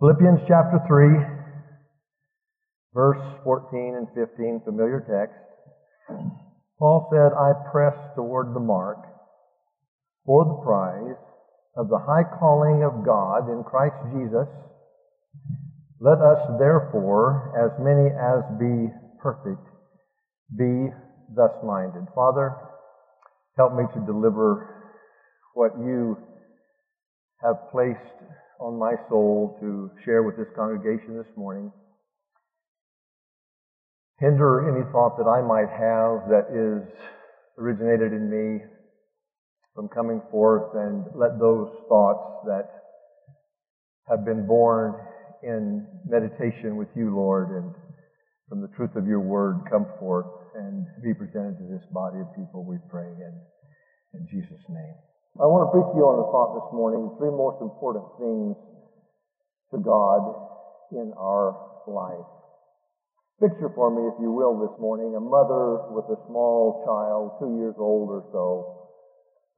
Philippians chapter 3, verse 14 and 15, familiar text. Paul said, I press toward the mark for the prize of the high calling of God in Christ Jesus. Let us therefore, as many as be perfect, be thus minded. Father, help me to deliver what you have placed on my soul to share with this congregation this morning. Hinder any thought that I might have that is originated in me from coming forth and let those thoughts that have been born in meditation with you, Lord, and from the truth of your word come forth and be presented to this body of people, we pray in, in Jesus' name. I want to preach to you on the thought this morning, three most important things to God in our life. Picture for me, if you will, this morning, a mother with a small child, two years old or so,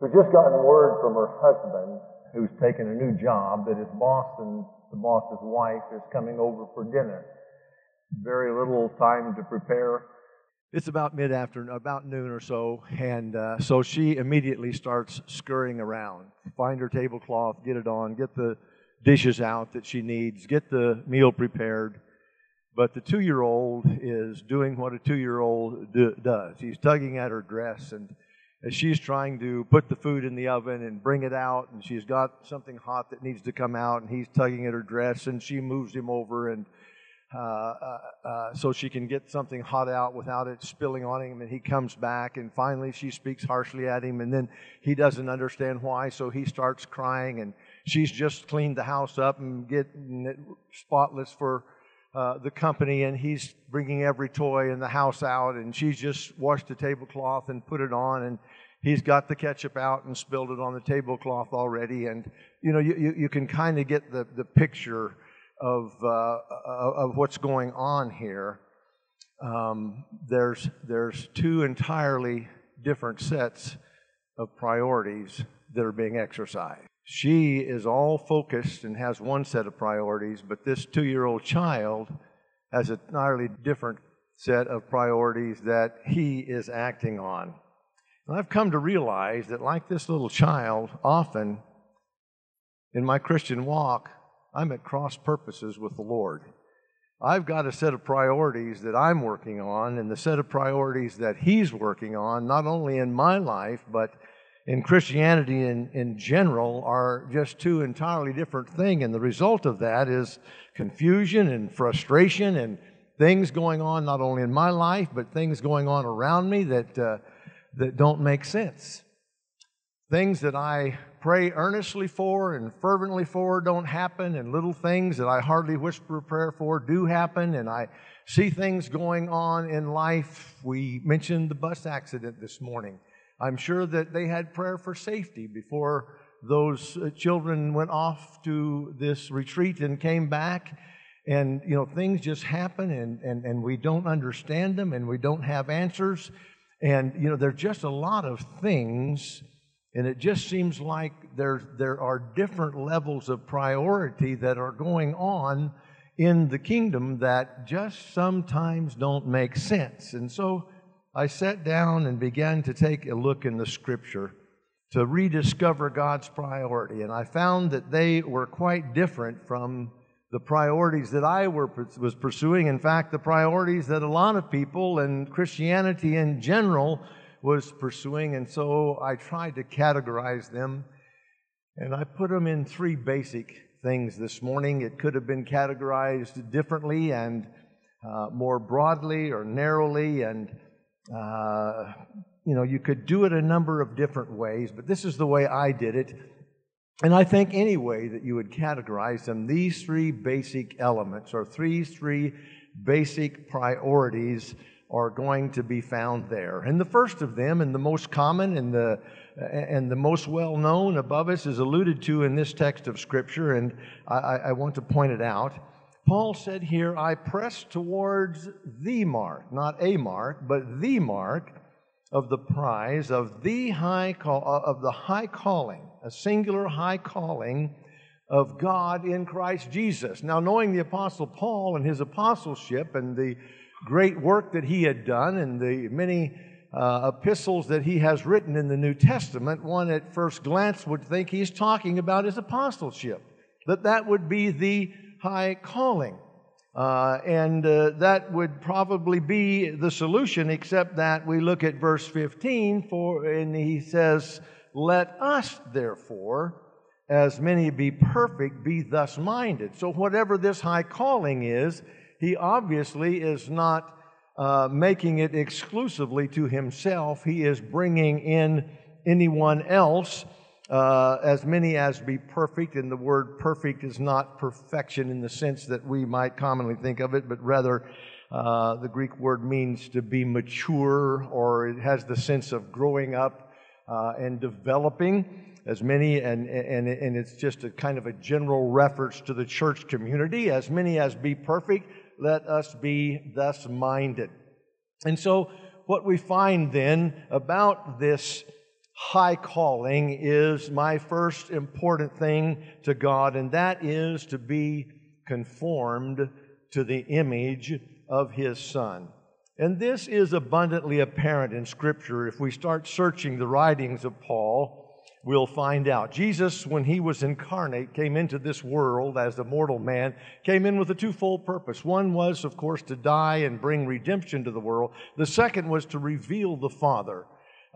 who's just gotten word from her husband, who's taken a new job, that his boss and the boss's wife is coming over for dinner. Very little time to prepare it's about mid afternoon, about noon or so, and uh, so she immediately starts scurrying around, find her tablecloth, get it on, get the dishes out that she needs, get the meal prepared. But the two year old is doing what a two year old do, does. He's tugging at her dress, and as she's trying to put the food in the oven and bring it out, and she's got something hot that needs to come out, and he's tugging at her dress, and she moves him over and Uh, uh, uh, so she can get something hot out without it spilling on him. And he comes back, and finally she speaks harshly at him, and then he doesn't understand why, so he starts crying. And she's just cleaned the house up and getting it spotless for uh, the company, and he's bringing every toy in the house out, and she's just washed the tablecloth and put it on, and he's got the ketchup out and spilled it on the tablecloth already. And you know, you, you, you can kind of get the, the picture of, uh, of what's going on here, um, there's, there's two entirely different sets of priorities that are being exercised. She is all focused and has one set of priorities, but this two year old child has an entirely different set of priorities that he is acting on. And I've come to realize that, like this little child, often in my Christian walk, I'm at cross purposes with the Lord. I've got a set of priorities that I'm working on, and the set of priorities that He's working on, not only in my life, but in Christianity in, in general, are just two entirely different things. And the result of that is confusion and frustration and things going on not only in my life, but things going on around me that, uh, that don't make sense. Things that I pray earnestly for and fervently for don't happen, and little things that I hardly whisper a prayer for do happen, and I see things going on in life. We mentioned the bus accident this morning. I'm sure that they had prayer for safety before those uh, children went off to this retreat and came back. And, you know, things just happen and, and, and we don't understand them and we don't have answers. And, you know, there's just a lot of things and it just seems like there, there are different levels of priority that are going on in the kingdom that just sometimes don't make sense. And so I sat down and began to take a look in the scripture to rediscover God's priority. And I found that they were quite different from the priorities that I were, was pursuing. In fact, the priorities that a lot of people and Christianity in general was pursuing, and so I tried to categorize them. And I put them in three basic things this morning. It could have been categorized differently and uh, more broadly or narrowly, and uh, you know, you could do it a number of different ways, but this is the way I did it. And I think any way that you would categorize them, these three basic elements or three, three basic priorities are going to be found there. And the first of them, and the most common and the, and the most well known above us, is alluded to in this text of Scripture, and I, I want to point it out. Paul said here, I press towards the mark, not a mark, but the mark of the prize of the high call, of the high calling, a singular high calling of God in Christ Jesus. Now, knowing the Apostle Paul and his apostleship and the great work that he had done and the many uh, epistles that he has written in the New Testament, one at first glance would think he's talking about his apostleship, that that would be the high calling. Uh, and uh, that would probably be the solution, except that we look at verse 15, for, and he says, Let us, therefore, as many be perfect, be thus minded. So, whatever this high calling is, he obviously is not uh, making it exclusively to himself. He is bringing in anyone else, uh, as many as be perfect. And the word perfect is not perfection in the sense that we might commonly think of it, but rather uh, the Greek word means to be mature, or it has the sense of growing up uh, and developing as many, and, and, and it's just a kind of a general reference to the church community, as many as be perfect let us be thus minded. And so, what we find then about this high calling is my first important thing to God, and that is to be conformed to the image of His Son. And this is abundantly apparent in Scripture if we start searching the writings of Paul we'll find out. Jesus, when he was incarnate, came into this world as a mortal man, came in with a twofold purpose. One was, of course, to die and bring redemption to the world. The second was to reveal the Father.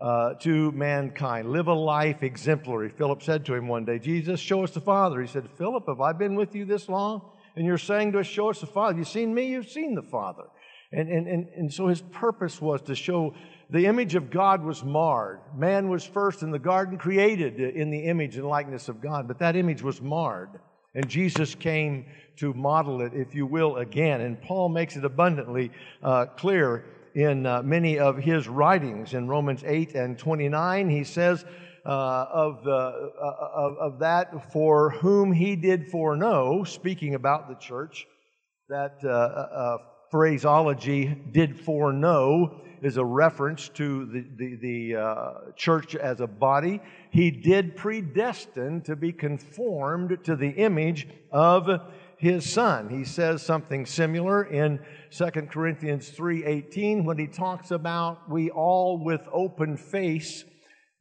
Uh, to mankind. Live a life exemplary. Philip said to him one day, Jesus, show us the Father. He said, Philip, have I been with you this long? And you're saying to us, show us the Father. You've seen me, you've seen the Father. And, and, and, and so his purpose was to show the image of God was marred. Man was first in the garden created in the image and likeness of God, but that image was marred. And Jesus came to model it, if you will, again. And Paul makes it abundantly uh, clear in uh, many of his writings. In Romans 8 and 29, he says, uh, of, the, uh, of, of that for whom he did foreknow, speaking about the church, that uh, uh, phraseology, did foreknow, is a reference to the, the, the uh, church as a body. He did predestine to be conformed to the image of his son. He says something similar in 2 Corinthians 3:18 when he talks about we all with open face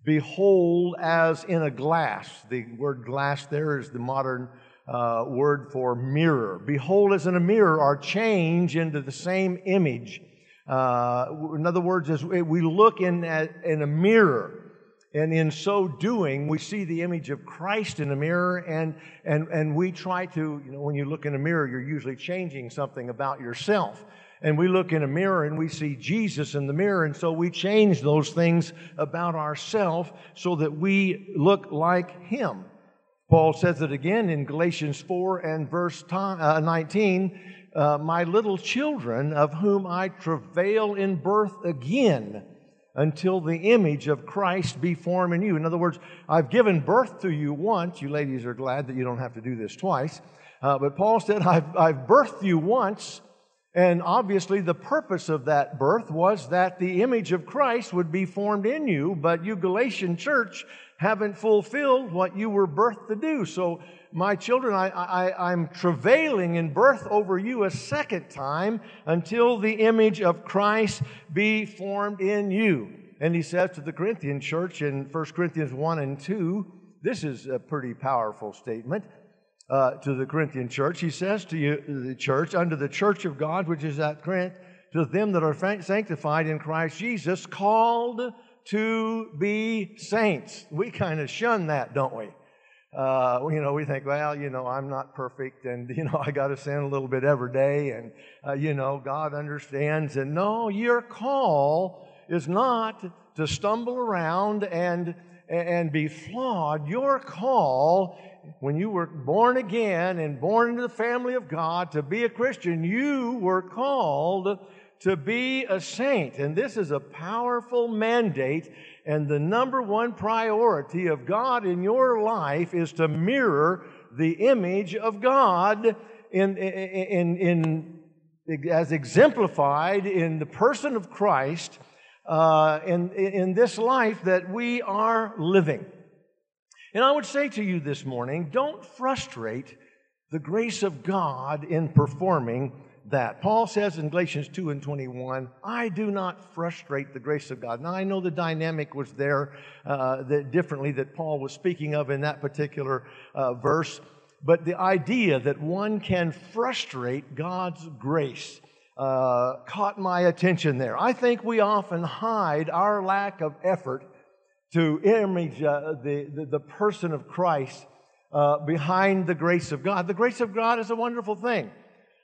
behold as in a glass. The word glass there is the modern uh, word for mirror. Behold as in a mirror are changed into the same image uh, in other words, as we look in, in a mirror, and in so doing, we see the image of Christ in the mirror, and, and, and we try to, you know, when you look in a mirror, you're usually changing something about yourself. And we look in a mirror and we see Jesus in the mirror, and so we change those things about ourselves so that we look like Him. Paul says it again in Galatians 4 and verse uh, 19 uh, my little children, of whom I travail in birth again until the image of Christ be formed in you. In other words, I've given birth to you once. You ladies are glad that you don't have to do this twice. Uh, but Paul said, I've, I've birthed you once. And obviously, the purpose of that birth was that the image of Christ would be formed in you. But you, Galatian church, haven't fulfilled what you were birthed to do. So my children, I, I, I'm travailing in birth over you a second time until the image of Christ be formed in you. And he says to the Corinthian church in 1 Corinthians 1 and 2, this is a pretty powerful statement uh, to the Corinthian church. He says to you, the church, under the church of God, which is at Corinth, to them that are sanctified in Christ Jesus, called to be saints. We kind of shun that, don't we? uh, you know, we think, well, you know, I'm not perfect and, you know, I got to sin a little bit every day and, uh, you know, God understands. And no, your call is not to stumble around and, and be flawed. Your call, when you were born again and born into the family of God to be a Christian, you were called to be a saint. And this is a powerful mandate and the number one priority of God in your life is to mirror the image of God in, in, in, in as exemplified in the person of Christ uh, in, in this life that we are living. And I would say to you this morning don't frustrate the grace of God in performing that. Paul says in Galatians 2 and 21, I do not frustrate the grace of God. Now, I know the dynamic was there uh, that differently that Paul was speaking of in that particular uh, verse, but the idea that one can frustrate God's grace uh, caught my attention there. I think we often hide our lack of effort to image uh, the, the, the, person of Christ uh, behind the grace of God. The grace of God is a wonderful thing.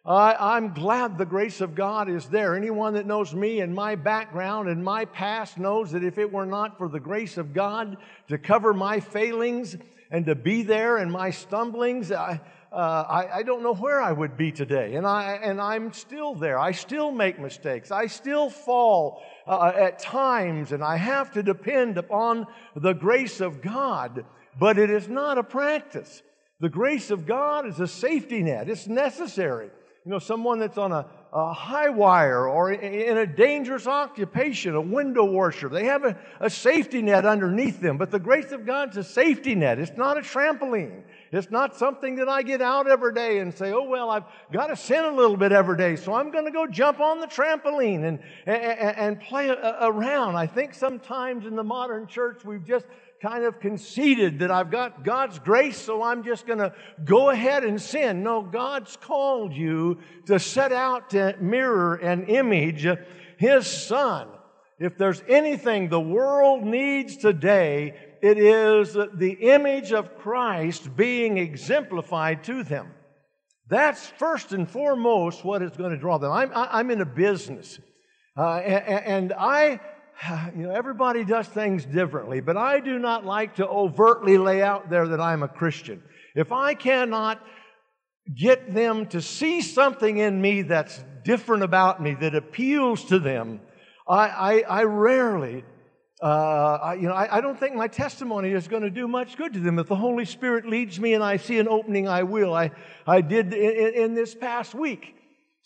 I, I'm glad the grace of God is there. Anyone that knows me and my background and my past knows that if it were not for the grace of God to cover my failings and to be there in my stumblings, I, uh, I, I, don't know where I would be today. And, I, and I'm still there. I still make mistakes. I still fall uh, at times, and I have to depend upon the grace of God. But it is not a practice. The grace of God is a safety net, it's necessary. You know, someone that's on a, a high wire or in a dangerous occupation, a window washer, they have a, a safety net underneath them. But the grace of God's a safety net. It's not a trampoline. It's not something that I get out every day and say, oh, well, I've got to sin a little bit every day, so I'm going to go jump on the trampoline and, and, and play around. I think sometimes in the modern church we've just kind of conceded that I've got God's grace, so I'm just going to go ahead and sin. No, God's called you to set out to mirror and image His Son. If there's anything the world needs today, it is the image of Christ being exemplified to them. That's first and foremost what is going to draw them. I'm, I'm in a business, uh, and, and I you know, everybody does things differently, but I do not like to overtly lay out there that I'm a Christian. If I cannot get them to see something in me that's different about me, that appeals to them, I, I, I rarely, uh, I, you know, I, I, don't think my testimony is going to do much good to them. If the Holy Spirit leads me and I see an opening, I will. I, I did in, in this past week.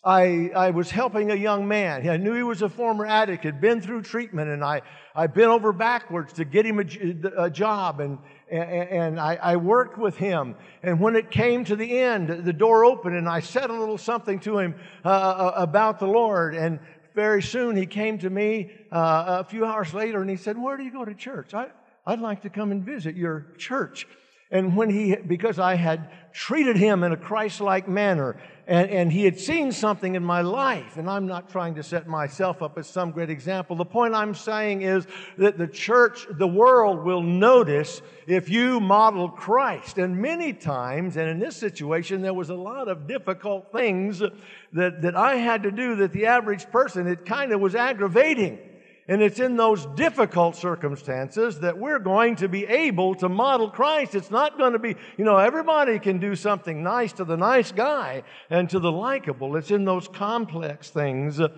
I, I was helping a young man. I knew he was a former addict, had been through treatment, and I, I bent over backwards to get him a, a job, and, and, and I, I, worked with him. And when it came to the end, the door opened, and I said a little something to him uh, uh about the Lord. And very soon he came to me uh, a few hours later, and he said, Where do you go to church? I, I'd like to come and visit your church. And when he, because I had treated him in a Christ like manner, and, and he had seen something in my life, and I'm not trying to set myself up as some great example. The point I'm saying is that the church, the world will notice if you model Christ. And many times, and in this situation, there was a lot of difficult things that, that I had to do that the average person, it kind of was aggravating. And it's in those difficult circumstances that we're going to be able to model Christ. It's not going to be, you know, everybody can do something nice to the nice guy and to the likable. It's in those complex things uh,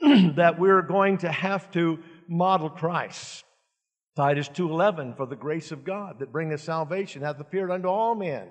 that we're going to have to model Christ. Titus 2:11 for the grace of God that bringeth salvation hath appeared unto all men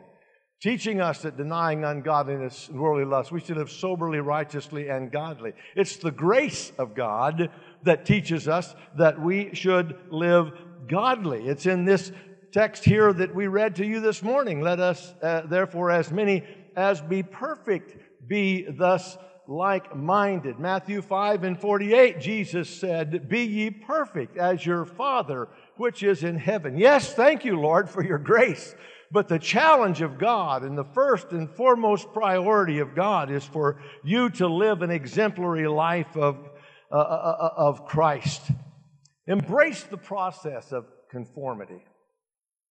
teaching us that denying ungodliness and worldly lust, we should live soberly, righteously, and godly. It's the grace of God that teaches us that we should live godly. It's in this text here that we read to you this morning. Let us, uh, therefore, as many as be perfect, be thus like minded. Matthew 5 and 48, Jesus said, Be ye perfect as your Father which is in heaven. Yes, thank you, Lord, for your grace. But the challenge of God and the first and foremost priority of God is for you to live an exemplary life of, uh, uh, uh, of Christ. Embrace the process of conformity.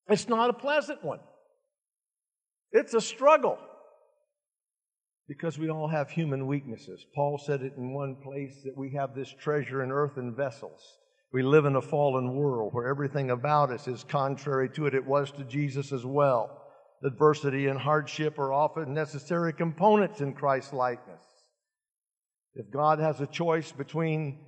It's not a pleasant one, it's a struggle because we all have human weaknesses. Paul said it in one place that we have this treasure in earthen vessels. We live in a fallen world where everything about us is contrary to it. It was to Jesus as well. Adversity and hardship are often necessary components in Christ's likeness. If God has a choice between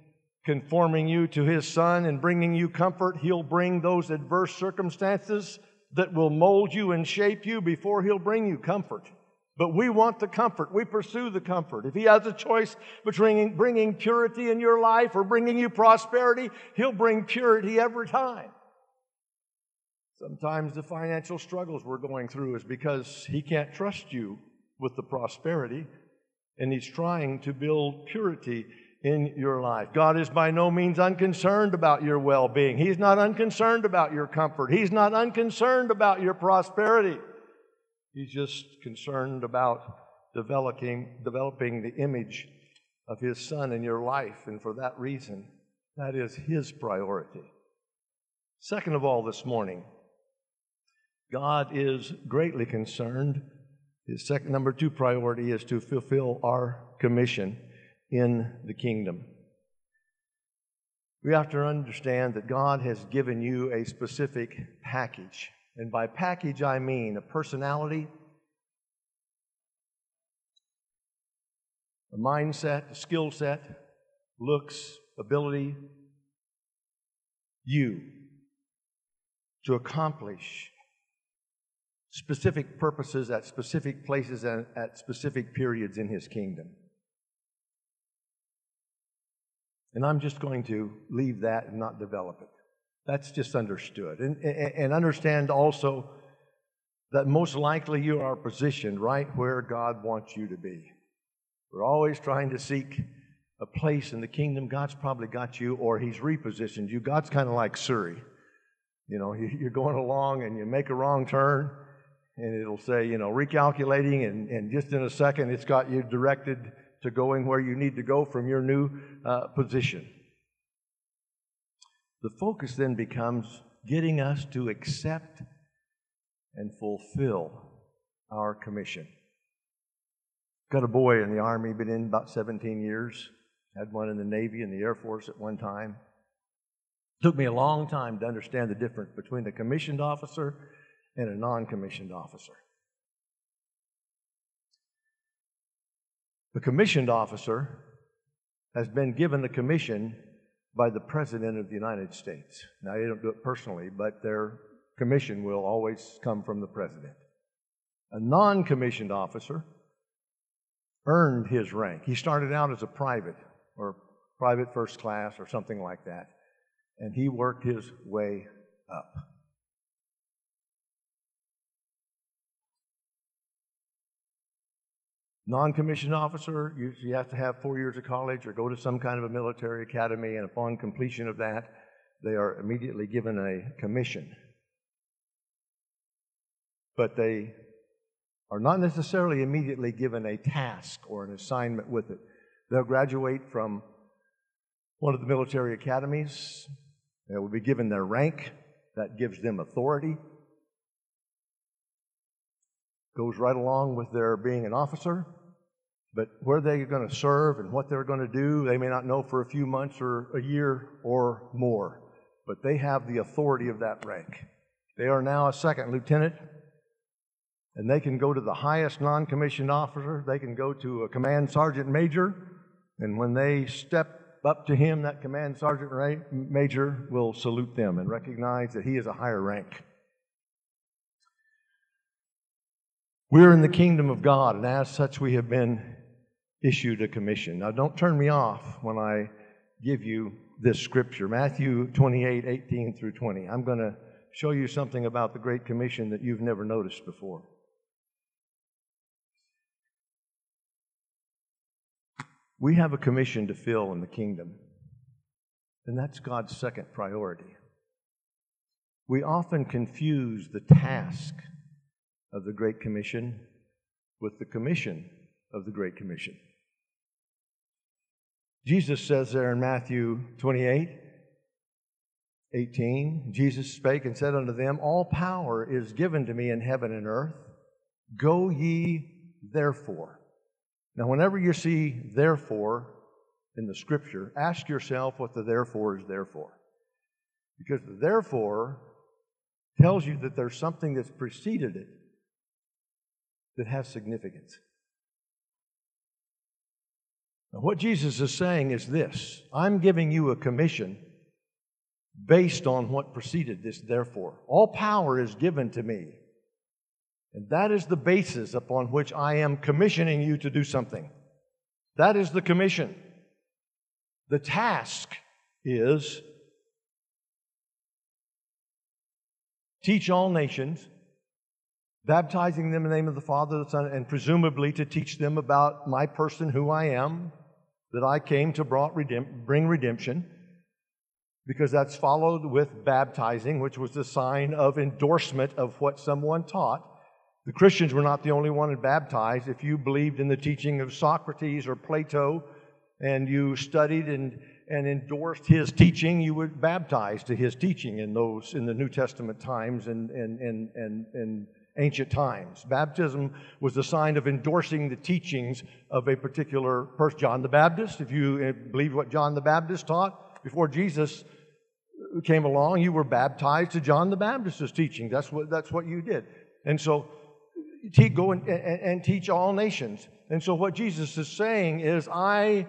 conforming you to His Son and bringing you comfort, He'll bring those adverse circumstances that will mold you and shape you before He'll bring you comfort. But we want the comfort. We pursue the comfort. If He has a choice between bringing purity in your life or bringing you prosperity, He'll bring purity every time. Sometimes the financial struggles we're going through is because He can't trust you with the prosperity, and He's trying to build purity in your life. God is by no means unconcerned about your well being, He's not unconcerned about your comfort, He's not unconcerned about your prosperity. He's just concerned about developing, developing the image of His Son in your life, and for that reason, that is His priority. Second of all, this morning, God is greatly concerned. His second, number two priority is to fulfill our commission in the kingdom. We have to understand that God has given you a specific package. And by package, I mean a personality, a mindset, a skill set, looks, ability, you to accomplish specific purposes at specific places and at specific periods in his kingdom. And I'm just going to leave that and not develop it. That's just understood. And, and understand also that most likely you are positioned right where God wants you to be. We're always trying to seek a place in the kingdom. God's probably got you, or He's repositioned you. God's kind of like Siri. You know, you're going along and you make a wrong turn, and it'll say, you know, recalculating, and, and just in a second, it's got you directed to going where you need to go from your new uh, position. The focus then becomes getting us to accept and fulfill our commission. Got a boy in the Army, been in about 17 years. Had one in the Navy and the Air Force at one time. Took me a long time to understand the difference between a commissioned officer and a non commissioned officer. The commissioned officer has been given the commission by the President of the United States. Now, they don't do it personally, but their commission will always come from the President. A non commissioned officer earned his rank. He started out as a private or private first class or something like that, and he worked his way up. Non commissioned officer, you, you have to have four years of college or go to some kind of a military academy, and upon completion of that, they are immediately given a commission. But they are not necessarily immediately given a task or an assignment with it. They'll graduate from one of the military academies. They will be given their rank. That gives them authority. Goes right along with their being an officer. But where they're going to serve and what they're going to do, they may not know for a few months or a year or more. But they have the authority of that rank. They are now a second lieutenant, and they can go to the highest non commissioned officer. They can go to a command sergeant major. And when they step up to him, that command sergeant major will salute them and recognize that he is a higher rank. We're in the kingdom of God, and as such, we have been issued a commission. Now, don't turn me off when I give you this scripture Matthew 28 18 through 20. I'm going to show you something about the Great Commission that you've never noticed before. We have a commission to fill in the kingdom, and that's God's second priority. We often confuse the task of the Great Commission with the commission of the Great Commission. Jesus says there in Matthew 28 18, Jesus spake and said unto them, All power is given to me in heaven and earth. Go ye therefore. Now, whenever you see therefore in the scripture, ask yourself what the therefore is there for. Because the therefore tells you that there's something that's preceded it that have significance. Now, what Jesus is saying is this I'm giving you a commission based on what preceded this, therefore. All power is given to me. And that is the basis upon which I am commissioning you to do something. That is the commission. The task is teach all nations, baptizing them in the name of the Father, the Son, and presumably to teach them about my person, who I am, that I came to bring redemption, because that's followed with baptizing, which was a sign of endorsement of what someone taught. The Christians were not the only one to baptize. If you believed in the teaching of Socrates or Plato and you studied and, and endorsed his teaching, you were baptized to his teaching in those in the New Testament times and, and, and, and, and ancient times. Baptism was the sign of endorsing the teachings of a particular person. John the Baptist, if you uh, believe what John the Baptist taught, before Jesus came along, you were baptized to John the Baptist's teaching. That's what, that's what you did. And so, go and, and, and teach all nations. And so, what Jesus is saying is, I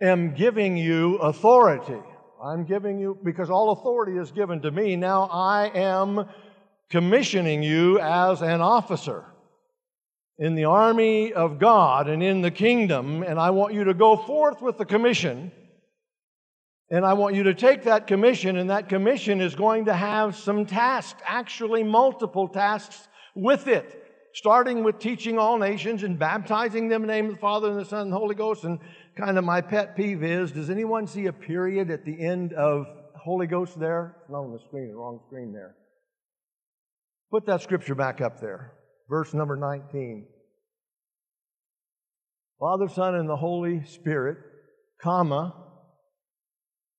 am giving you authority. I'm giving you, because all authority is given to me, now I am commissioning you as an officer in the army of God and in the kingdom, and I want you to go forth with the commission. And I want you to take that commission, and that commission is going to have some tasks, actually, multiple tasks with it, starting with teaching all nations and baptizing them in the name of the Father and the Son and the Holy Ghost. And kind of my pet peeve is does anyone see a period at the end of Holy Ghost there? Not on the screen, wrong screen there. Put that scripture back up there. Verse number 19. Father, Son, and the Holy Spirit, comma.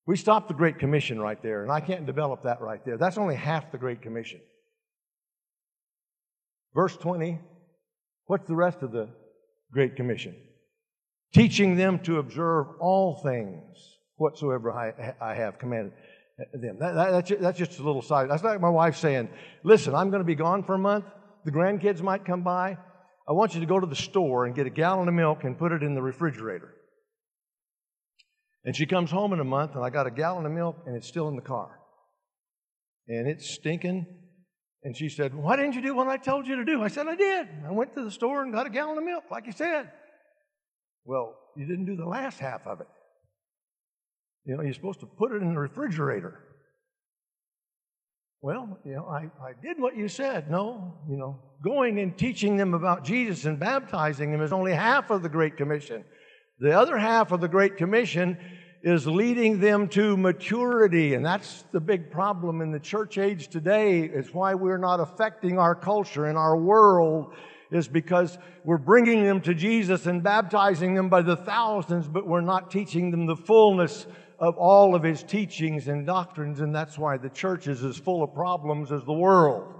We stopped the Great Commission right there, and I can't develop that right there. That's only half the Great Commission. Verse 20. What's the rest of the Great Commission? Teaching them to observe all things whatsoever I, I have commanded them. That, that, that's, that's just a little side. That's like my wife saying, Listen, I'm going to be gone for a month. The grandkids might come by. I want you to go to the store and get a gallon of milk and put it in the refrigerator. And she comes home in a month, and I got a gallon of milk, and it's still in the car. And it's stinking. And she said, Why didn't you do what I told you to do? I said, I did. I went to the store and got a gallon of milk, like you said. Well, you didn't do the last half of it. You know, you're supposed to put it in the refrigerator. Well, you know, I, I did what you said. No, you know, going and teaching them about Jesus and baptizing them is only half of the Great Commission. The other half of the Great Commission is leading them to maturity. And that's the big problem in the church age today. It's why we're not affecting our culture and our world is because we're bringing them to Jesus and baptizing them by the thousands, but we're not teaching them the fullness of all of his teachings and doctrines, and that's why the church is as full of problems as the world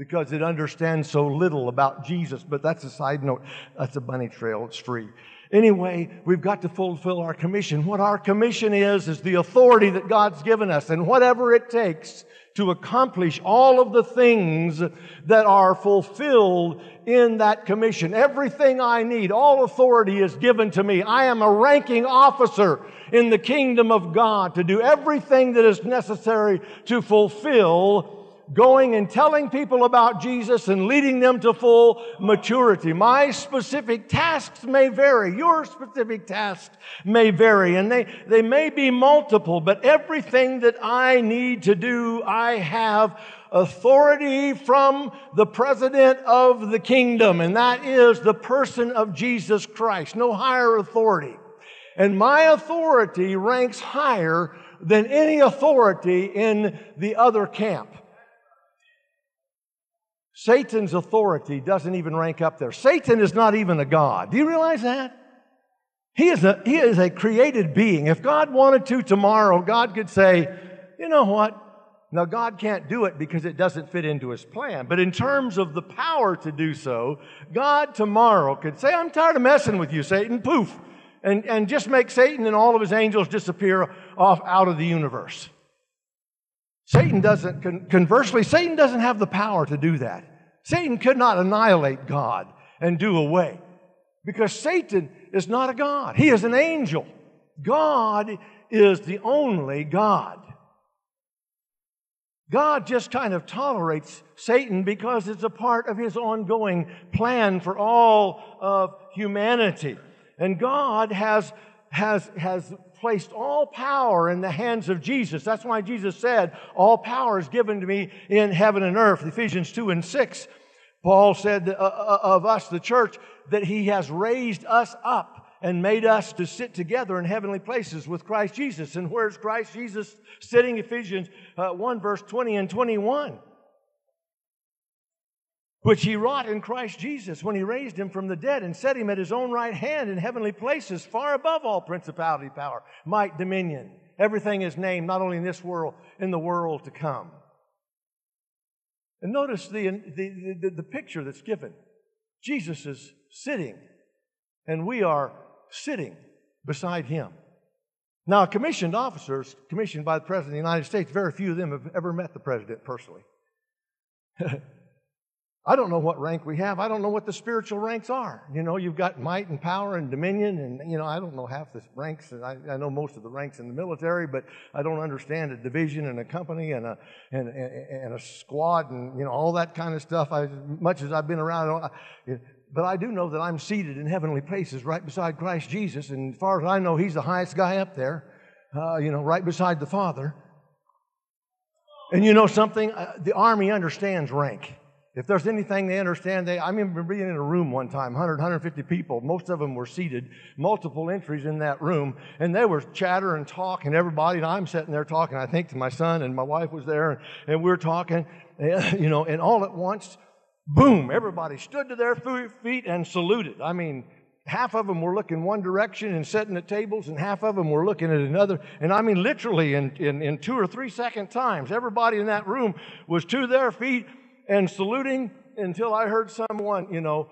because it understands so little about Jesus. But that's a side note. That's a bunny trail. It's free. Anyway, we've got to fulfill our commission. What our commission is, is the authority that God's given us, and whatever it takes to accomplish all of the things that are fulfilled in that commission. Everything I need, all authority is given to me. I am a ranking officer in the kingdom of God to do everything that is necessary to fulfill going and telling people about Jesus and leading them to full maturity. My specific tasks may vary. Your specific tasks may vary and they, they may be multiple, but everything that I need to do, I have authority from the president of the kingdom, and that is the person of Jesus Christ. No higher authority. And my authority ranks higher than any authority in the other camp. Satan's authority doesn't even rank up there. Satan is not even a God. Do you realize that? He is a, he is a created being. If God wanted to tomorrow, God could say, you know what? Now, God can't do it because it doesn't fit into his plan. But in terms of the power to do so, God tomorrow could say, I'm tired of messing with you, Satan. Poof. And, and just make Satan and all of his angels disappear off out of the universe. Satan doesn't, conversely, Satan doesn't have the power to do that. Satan could not annihilate God and do away because Satan is not a God. He is an angel. God is the only God. God just kind of tolerates Satan because it's a part of his ongoing plan for all of humanity. And God has has, has placed all power in the hands of Jesus. That's why Jesus said, All power is given to me in heaven and earth, Ephesians 2 and 6. Paul said uh, uh, of us, the church, that he has raised us up and made us to sit together in heavenly places with Christ Jesus. And where's Christ Jesus sitting? Ephesians uh, 1, verse 20 and 21 which he wrought in Christ Jesus when he raised him from the dead and set him at his own right hand in heavenly places, far above all principality, power, might, dominion. Everything is named, not only in this world, in the world to come. And notice the, the, the, the picture that's given. Jesus is sitting, and we are sitting beside him. Now, commissioned officers, commissioned by the President of the United States, very few of them have ever met the President personally. I don't know what rank we have. I don't know what the spiritual ranks are. You know, you've got might and power and dominion, and, you know, I don't know half the ranks. I, I know most of the ranks in the military, but I don't understand a division and a company and a, and, and, and a squad and, you know, all that kind of stuff. I, as much as I've been around, I, but I do know that I'm seated in heavenly places right beside Christ Jesus, and as far as I know, He's the highest guy up there, uh, you know, right beside the Father. And you know something? Uh, the Army understands rank. If there's anything they understand, they, I remember being in a room one time, 100, 150 people. Most of them were seated, multiple entries in that room, and they were chatter and talk, and everybody, and I'm sitting there talking, I think to my son, and my wife was there, and, and we were talking, and, you know, and all at once, boom, everybody stood to their feet and saluted. I mean, half of them were looking one direction and sitting at tables, and half of them were looking at another. And I mean, literally, in, in, in two or three second times, everybody in that room was to their feet and saluting until I heard someone, you know,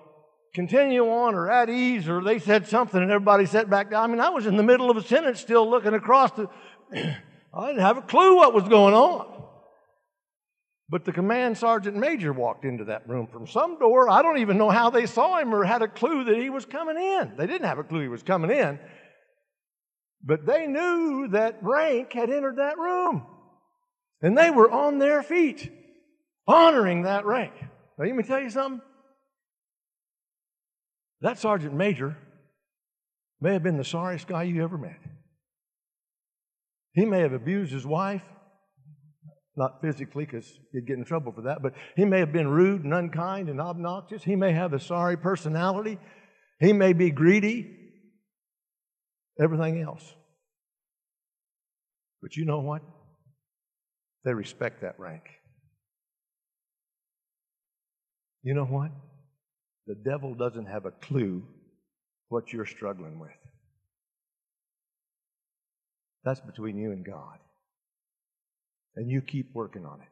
continue on or at ease or they said something and everybody sat back down. I mean, I was in the middle of a sentence still looking across the. I didn't have a clue what was going on. But the command sergeant major walked into that room from some door. I don't even know how they saw him or had a clue that he was coming in. They didn't have a clue he was coming in. But they knew that rank had entered that room. And they were on their feet honoring that rank. Now, let me tell you something. That sergeant major may have been the sorriest guy you ever met. He may have abused his wife, not physically, because he'd get in trouble for that, but he may have been rude and unkind and obnoxious. He may have a sorry personality. He may be greedy, everything else. But you know what? They respect that rank. You know what? The devil doesn't have a clue what you're struggling with. That's between you and God. And you keep working on it.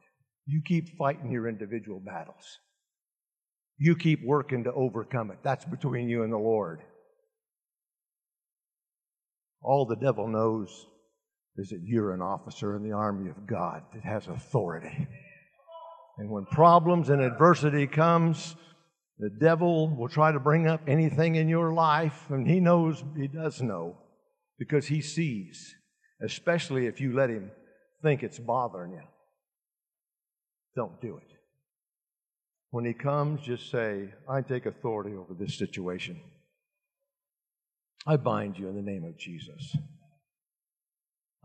You keep fighting your individual battles. You keep working to overcome it. That's between you and the Lord. All the devil knows is that you're an officer in the army of God that has authority. And when problems and adversity comes, the devil will try to bring up anything in your life, and he knows, he does know, because he sees, especially if you let him think it's bothering you. Don't do it. When he comes, just say, I take authority over this situation. I bind you in the name of Jesus.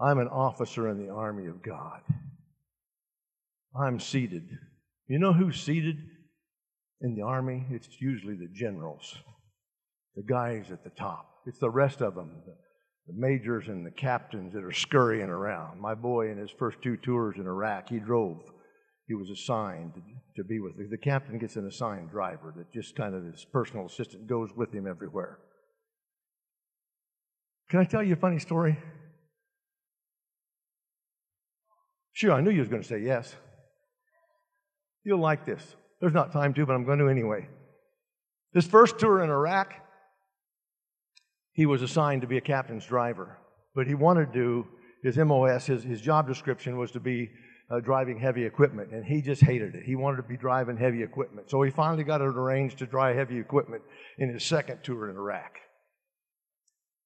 I'm an officer in the army of God. I'm seated. You know who's seated in the army? It's usually the generals, the guys at the top. It's the rest of them, the, the majors and the captains that are scurrying around. My boy, in his first two tours in Iraq, he drove. He was assigned to, be with. The captain gets an assigned driver that just kind of his personal assistant goes with him everywhere. Can I tell you a funny story? Sure, I knew you was going to say yes. You'll like this. There's not time to, but I'm going to anyway. This first tour in Iraq, he was assigned to be a captain's driver, but he wanted to, do his MOS, his, his job description was to be uh, driving heavy equipment, and he just hated it. He wanted to be driving heavy equipment. So he finally got it arranged to drive heavy equipment in his second tour in Iraq.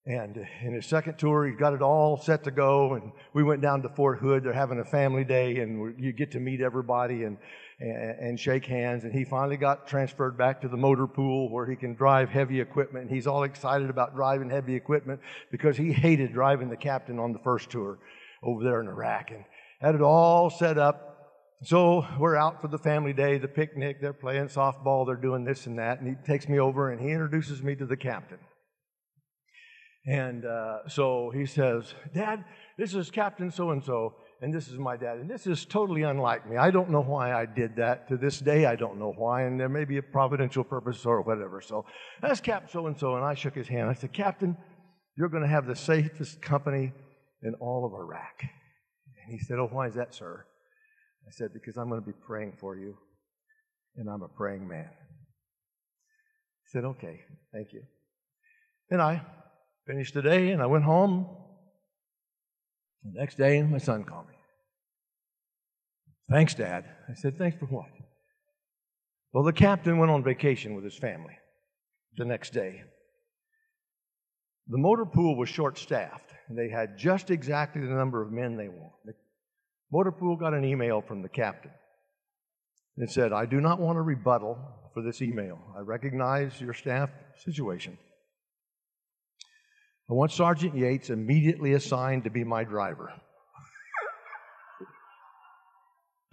And in his second tour, he got it all set to go. And we went down to Fort Hood. They're having a family day, and you get to meet everybody and, and, shake hands. And he finally got transferred back to the motor pool where he can drive heavy equipment. And he's all excited about driving heavy equipment because he hated driving the captain on the first tour over there in Iraq. And had it all set up. So we're out for the family day, the picnic. They're playing softball. They're doing this and that. And he takes me over and he introduces me to the captain. And uh, so he says, Dad, this is Captain so and so, and this is my dad. And this is totally unlike me. I don't know why I did that. To this day, I don't know why. And there may be a providential purpose or whatever. So that's Captain so and so. And I shook his hand. I said, Captain, you're going to have the safest company in all of Iraq. And he said, Oh, why is that, sir? I said, Because I'm going to be praying for you, and I'm a praying man. He said, Okay, thank you. And I Finished the day and I went home. The next day, my son called me. Thanks, Dad. I said, Thanks for what? Well, the captain went on vacation with his family the next day. The motor pool was short staffed, they had just exactly the number of men they wanted. The motor pool got an email from the captain. It said, I do not want a rebuttal for this email. I recognize your staff situation. I want Sergeant Yates immediately assigned to be my driver.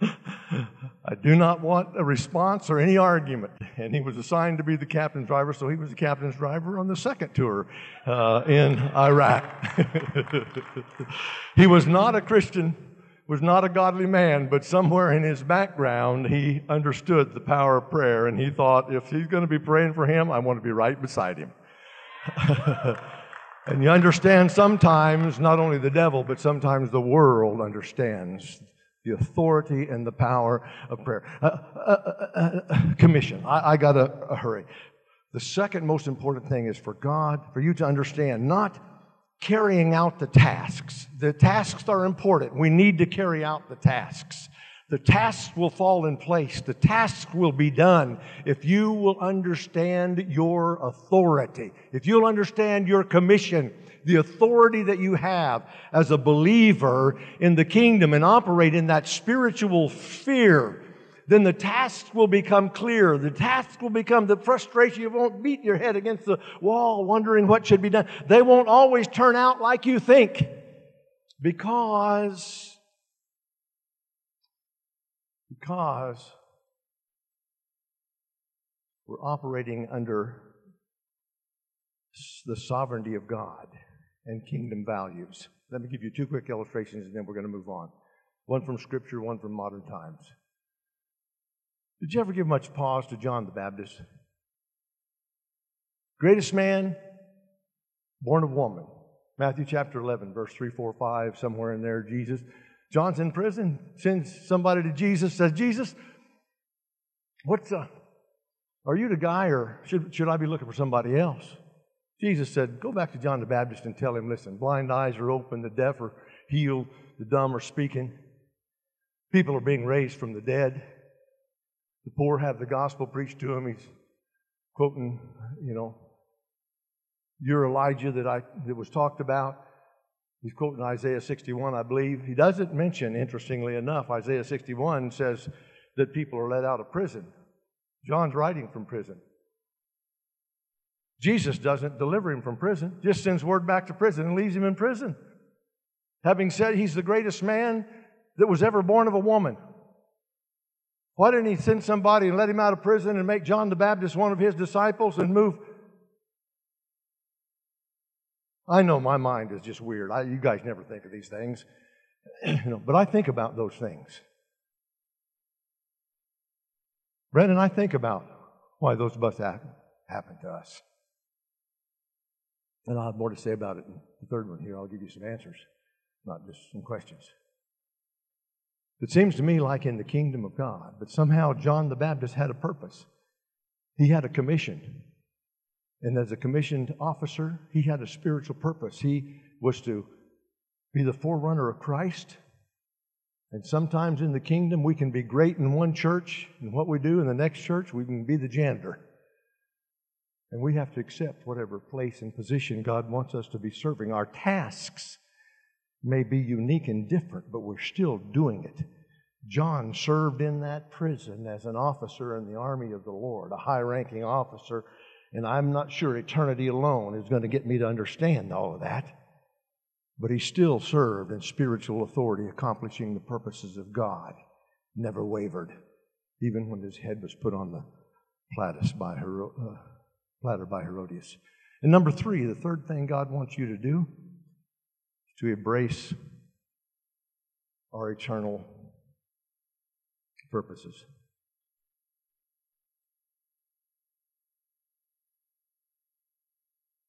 I do not want a response or any argument. And he was assigned to be the captain's driver, so he was the captain's driver on the second tour uh, in Iraq. he was not a Christian, was not a godly man, but somewhere in his background, he understood the power of prayer, and he thought, if he's going to be praying for him, I want to be right beside him. And you understand sometimes not only the devil, but sometimes the world understands the authority and the power of prayer. Uh, uh, uh, uh commission. I, I got to hurry. The second most important thing is for God, for you to understand, not carrying out the tasks. The tasks are important. We need to carry out the tasks. The tasks will fall in place. The task will be done if you will understand your authority. If you'll understand your commission, the authority that you have as a believer in the kingdom and operate in that spiritual fear, then the tasks will become clear. The tasks will become the frustration. You won't beat your head against the wall wondering what should be done. They won't always turn out like you think because because we're operating under the sovereignty of God and kingdom values. Let me give you two quick illustrations and then we're going to move on. One from Scripture, one from modern times. Did you ever give much pause to John the Baptist? Greatest man, born of woman. Matthew chapter 11, verse 3, 4, 5, somewhere in there, Jesus John's in prison, sends somebody to Jesus, says, Jesus, what's uh, are you the guy or should, should I be looking for somebody else? Jesus said, Go back to John the Baptist and tell him, listen, blind eyes are open, the deaf are healed, the dumb are speaking, people are being raised from the dead, the poor have the gospel preached to them. He's quoting, you know, you're Elijah that I that was talked about. He's quoting Isaiah 61, I believe. He doesn't mention, interestingly enough, Isaiah 61 says that people are let out of prison. John's writing from prison. Jesus doesn't deliver him from prison, just sends word back to prison and leaves him in prison. Having said he's the greatest man that was ever born of a woman. Why didn't he send somebody and let him out of prison and make John the Baptist one of his disciples and move I know my mind is just weird. I, you guys never think of these things, you know, but I think about those things. Brendan, I think about why those busts happen, happen to us. And I'll have more to say about it in the third one here. I'll give you some answers, not just some questions. It seems to me like in the kingdom of God, but somehow John the Baptist had a purpose. He had a commission. And as a commissioned officer, he had a spiritual purpose. He was to be the forerunner of Christ. And sometimes in the kingdom, we can be great in one church, and what we do in the next church, we can be the janitor. And we have to accept whatever place and position God wants us to be serving. Our tasks may be unique and different, but we're still doing it. John served in that prison as an officer in the army of the Lord, a high ranking officer, and I'm not sure eternity alone is going to get me to understand all of that. But he still served in spiritual authority, accomplishing the purposes of God, never wavered, even when his head was put on the platter by, Hero, uh, platter by Herodias. And number three, the third thing God wants you to do is to embrace our eternal purposes.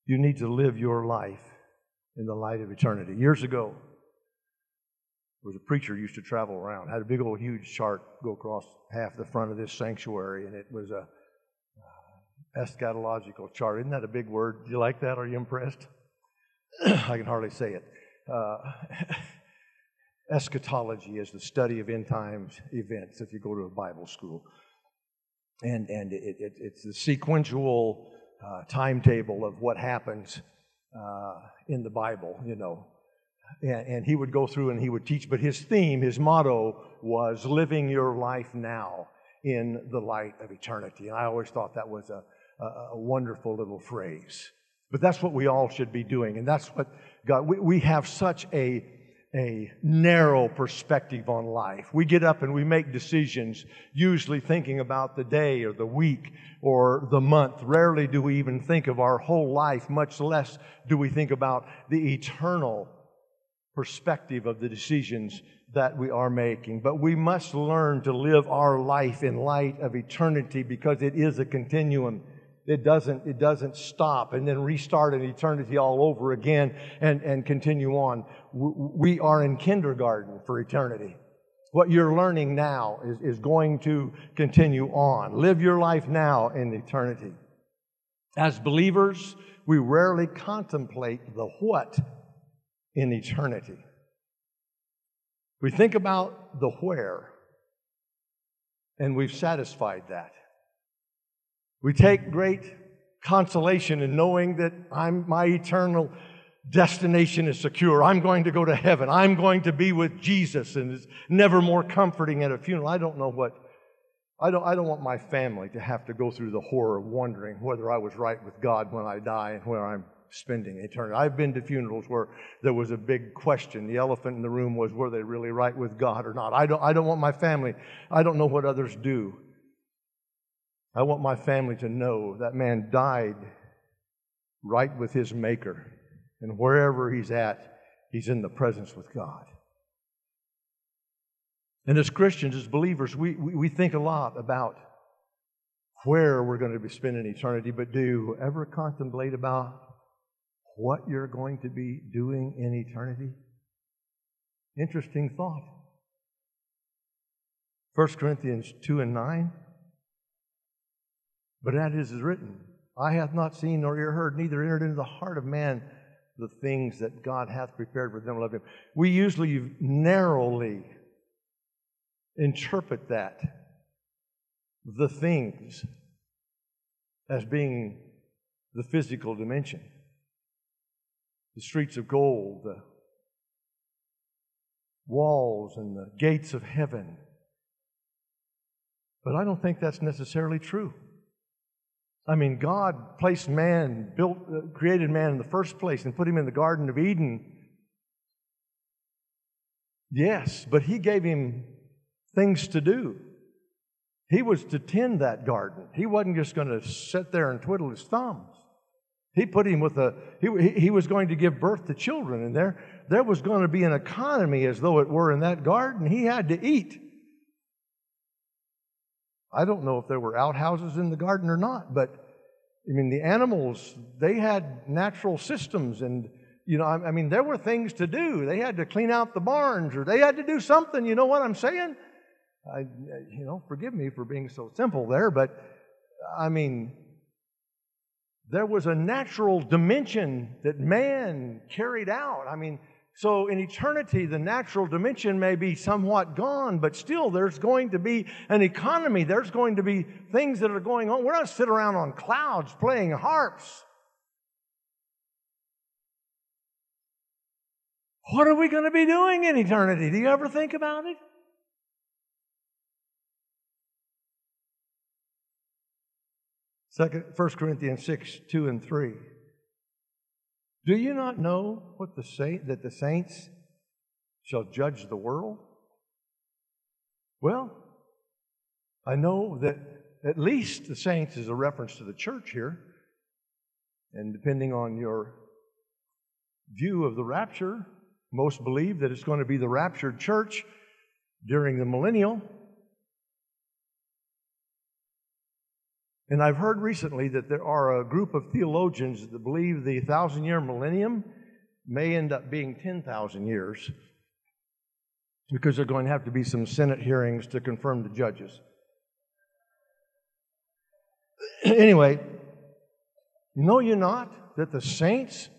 You need to live your life in the light of eternity. Years ago, there was a preacher used to travel around, had a big old huge chart go across half the front of this sanctuary, and it was a uh, eschatological chart. Isn't that a big word? Do you like that? Are you impressed? I can hardly say it. Uh, eschatology is the study of end times events if you go to a Bible school. And, and it, it, it's the sequential uh, timetable of what happens uh, in the Bible, you know. And, and he would go through and he would teach, but his theme, his motto was living your life now in the light of eternity. And I always thought that was a, a, a wonderful little phrase. But that's what we all should be doing. And that's what God, we, we have such a a narrow perspective on life. We get up and we make decisions, usually thinking about the day or the week or the month. Rarely do we even think of our whole life, much less do we think about the eternal perspective of the decisions that we are making. But we must learn to live our life in light of eternity because it is a continuum it doesn't, it doesn't stop and then restart an eternity all over again and, and continue on. We are in kindergarten for eternity. What you're learning now is, is going to continue on. Live your life now in eternity. As believers, we rarely contemplate the what in eternity. We think about the where, and we've satisfied that. We take great consolation in knowing that I'm, my eternal destination is secure. I'm going to go to heaven. I'm going to be with Jesus, and it's never more comforting at a funeral. I don't know what. I don't, I don't want my family to have to go through the horror of wondering whether I was right with God when I die and where I'm spending eternity. I've been to funerals where there was a big question. The elephant in the room was were they really right with God or not? I don't, I don't want my family, I don't know what others do. I want my family to know that man died right with his Maker. And wherever he's at, he's in the presence with God. And as Christians, as believers, we, we, we think a lot about where we're going to be spending eternity, but do you ever contemplate about what you're going to be doing in eternity? Interesting thought. 1 Corinthians 2 and 9. But that is written, Eye hath not seen nor ear heard, neither entered into the heart of man the things that God hath prepared for them love him. We usually narrowly interpret that, the things, as being the physical dimension. The streets of gold, the walls and the gates of heaven. But I don't think that's necessarily true. I mean, God placed man, built, uh, created man in the first place and put him in the Garden of Eden. Yes, but he gave him things to do. He was to tend that garden. He wasn't just going to sit there and twiddle his thumbs. He put him with a, he, he was going to give birth to children, and there, there was going to be an economy as though it were in that garden. He had to eat. I don't know if there were outhouses in the garden or not, but I mean, the animals, they had natural systems and, you know, I, I mean, there were things to do. They had to clean out the barns or they had to do something. You know what I'm saying? I, you know, forgive me for being so simple there, but I mean, there was a natural dimension that man carried out. I mean, So in eternity, the natural dimension may be somewhat gone, but still there's going to be an economy. There's going to be things that are going on. We're not sitting around on clouds playing harps. What are we going to be doing in eternity? Do you ever think about it? Second, 1 Corinthians 6, 2 and 3. Do you not know what the saint, that the saints shall judge the world? Well, I know that at least the saints is a reference to the church here. And depending on your view of the rapture, most believe that it's going to be the raptured church during the millennial. And I've heard recently that there are a group of theologians that believe the thousand year millennium may end up being 10,000 years because there are going to have to be some Senate hearings to confirm the judges. anyway, know you not that the saints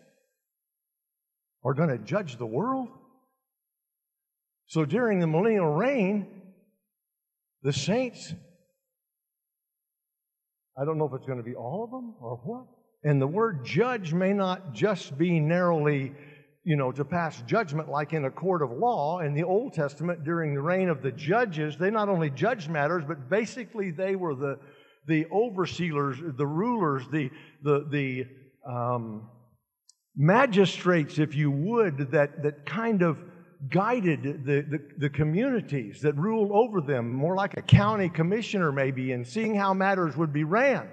are going to judge the world? So during the millennial reign, the saints I don't know if it's going to be all of them or what. And the word judge may not just be narrowly, you know, to pass judgment like in a court of law. In the Old Testament, during the reign of the judges, they not only judged matters, but basically they were the, the overseers, the rulers, the, the, the um, magistrates, if you would, that, that kind of guided the, the, the, communities that ruled over them, more like a county commissioner, maybe, and seeing how matters would be ran.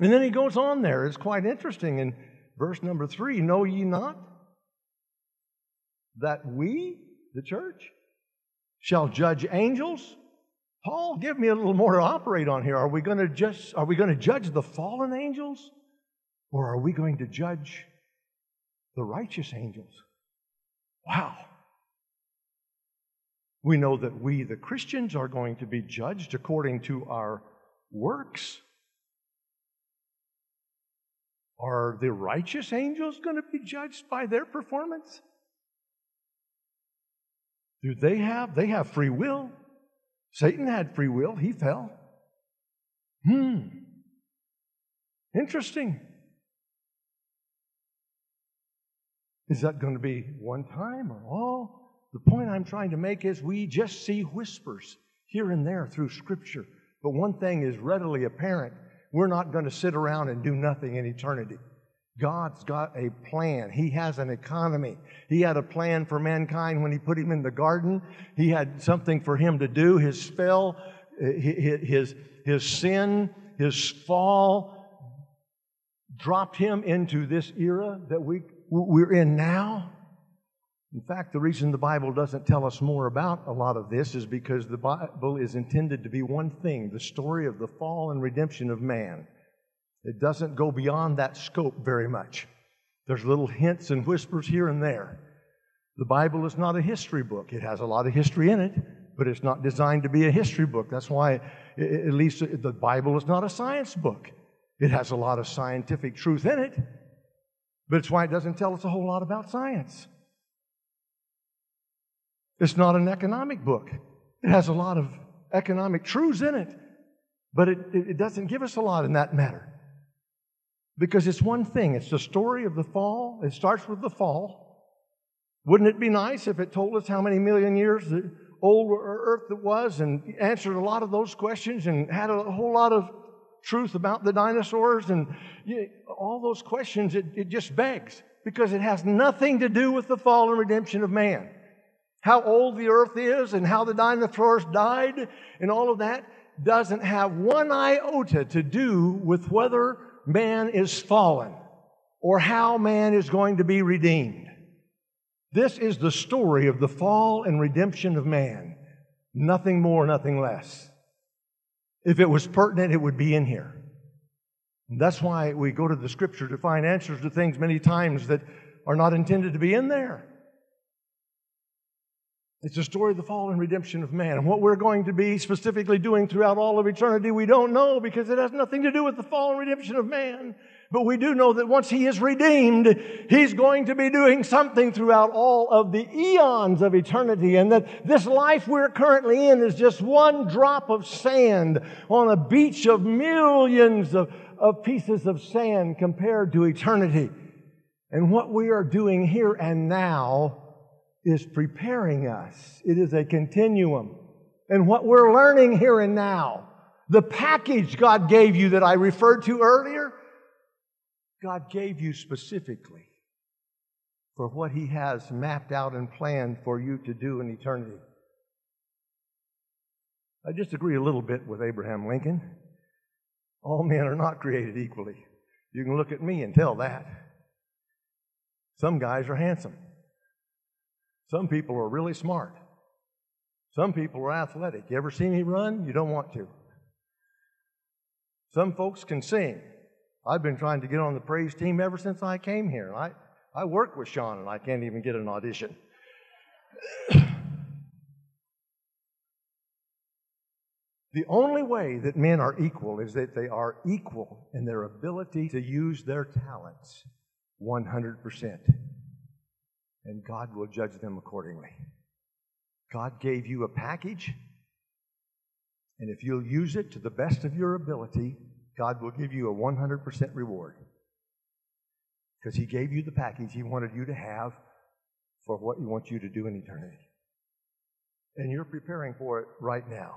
And then he goes on there. It's quite interesting. In verse number three Know ye not that we, the church, shall judge angels? Paul, give me a little more to operate on here. Are we going to just are we going to judge the fallen angels? Or are we going to judge the righteous angels? Wow. We know that we, the Christians, are going to be judged according to our works. Are the righteous angels going to be judged by their performance? Do they have? They have free will. Satan had free will, he fell. Hmm. Interesting. Is that going to be one time or all? The point I'm trying to make is we just see whispers here and there through Scripture. But one thing is readily apparent we're not going to sit around and do nothing in eternity. God's got a plan. He has an economy. He had a plan for mankind when He put him in the garden. He had something for him to do. His spell, his, his sin, his fall dropped him into this era that we we're in now. In fact, the reason the Bible doesn't tell us more about a lot of this is because the Bible is intended to be one thing the story of the fall and redemption of man. It doesn't go beyond that scope very much. There's little hints and whispers here and there. The Bible is not a history book. It has a lot of history in it, but it's not designed to be a history book. That's why, at least, the Bible is not a science book. It has a lot of scientific truth in it, but it's why it doesn't tell us a whole lot about science. It's not an economic book. It has a lot of economic truths in it, but it, it doesn't give us a lot in that matter. Because it's one thing it's the story of the fall. It starts with the fall. Wouldn't it be nice if it told us how many million years the old earth was and answered a lot of those questions and had a whole lot of truth about the dinosaurs and you know, all those questions, it, it just begs because it has nothing to do with the fall and redemption of man. How old the earth is and how the dinosaurs died and all of that doesn't have one iota to do with whether man is fallen or how man is going to be redeemed. This is the story of the fall and redemption of man. Nothing more, nothing less. If it was pertinent, it would be in here. And that's why we go to the scripture to find answers to things many times that are not intended to be in there. It's the story of the fall and redemption of man. And what we're going to be specifically doing throughout all of eternity, we don't know because it has nothing to do with the fall and redemption of man. But we do know that once He is redeemed, He's going to be doing something throughout all of the eons of eternity, and that this life we're currently in is just one drop of sand on a beach of millions of, of pieces of sand compared to eternity. And what we are doing here and now is preparing us. It is a continuum. And what we're learning here and now, the package God gave you that I referred to earlier, God gave you specifically for what He has mapped out and planned for you to do in eternity. I disagree a little bit with Abraham Lincoln. All men are not created equally. You can look at me and tell that. Some guys are handsome. Some people are really smart. Some people are athletic. You ever see me run? You don't want to. Some folks can sing. I've been trying to get on the praise team ever since I came here. I, I work with Sean and I can't even get an audition. the only way that men are equal is that they are equal in their ability to use their talents 100%. And God will judge them accordingly. God gave you a package, and if you'll use it to the best of your ability, God will give you a 100% reward. Because He gave you the package He wanted you to have for what He wants you to do in eternity. And you're preparing for it right now.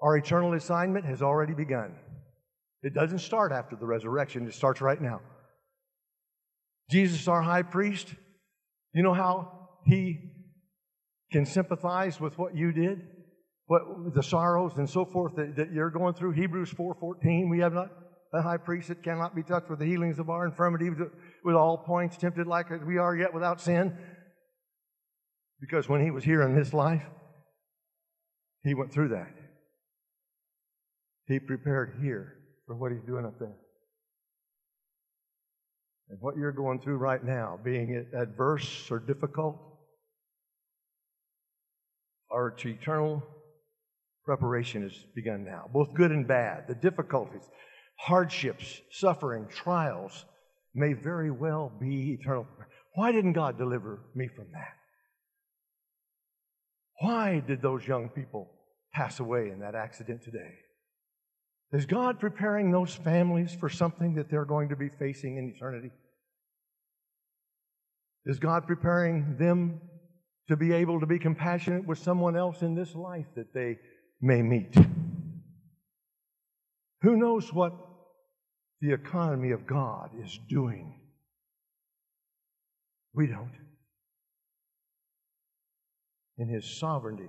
Our eternal assignment has already begun. It doesn't start after the resurrection, it starts right now. Jesus, our high priest, you know how he can sympathize with what you did? What the sorrows and so forth that, that you're going through. Hebrews 4:14, we have not a high priest that cannot be touched with the healings of our infirmities, with all points tempted like as we are yet without sin. Because when he was here in this life, he went through that. He prepared here for what he's doing up there. And what you're going through right now, being it adverse or difficult, our eternal Preparation has begun now, both good and bad. The difficulties, hardships, suffering, trials may very well be eternal. Why didn't God deliver me from that? Why did those young people pass away in that accident today? Is God preparing those families for something that they're going to be facing in eternity? Is God preparing them to be able to be compassionate with someone else in this life that they may meet. Who knows what the economy of God is doing? We don't. In His sovereignty,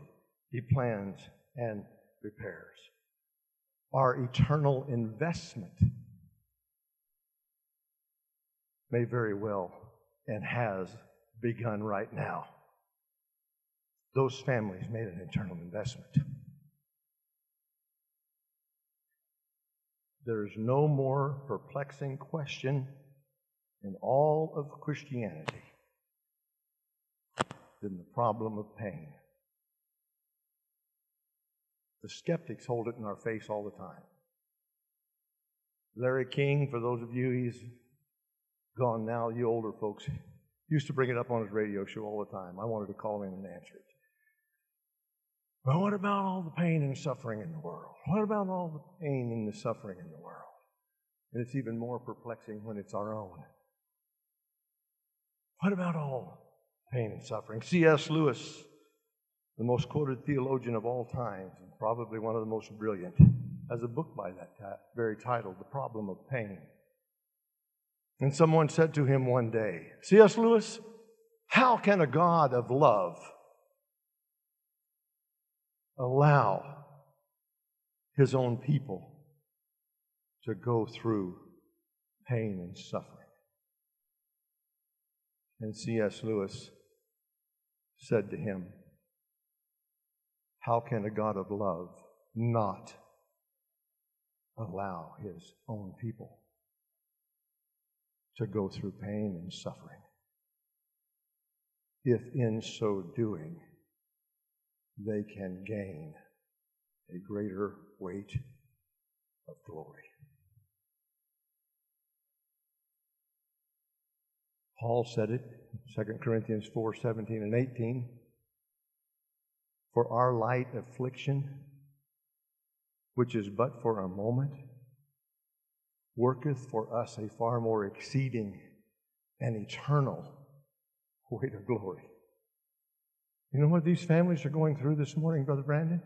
He plans and prepares. Our eternal investment may very well and has begun right now. Those families made an eternal investment. There is no more perplexing question in all of Christianity than the problem of pain. The skeptics hold it in our face all the time. Larry King, for those of you, he's gone now, you older folks, used to bring it up on his radio show all the time. I wanted to call in and answer it. But what about all the pain and suffering in the world? What about all the pain and the suffering in the world? And it's even more perplexing when it's our own. What about all pain and suffering? C.S. Lewis, the most quoted theologian of all times, and probably one of the most brilliant, has a book by that very title, The Problem of Pain. And someone said to him one day, C.S. Lewis, how can a God of love allow his own people to go through pain and suffering. And C.S. Lewis said to him, How can a God of love not allow his own people to go through pain and suffering? If in so doing, they can gain a greater weight of glory. Paul said it, 2 Corinthians 4 17 and 18. For our light affliction, which is but for a moment, worketh for us a far more exceeding and eternal weight of glory. You know what these families are going through this morning, Brother Brandon?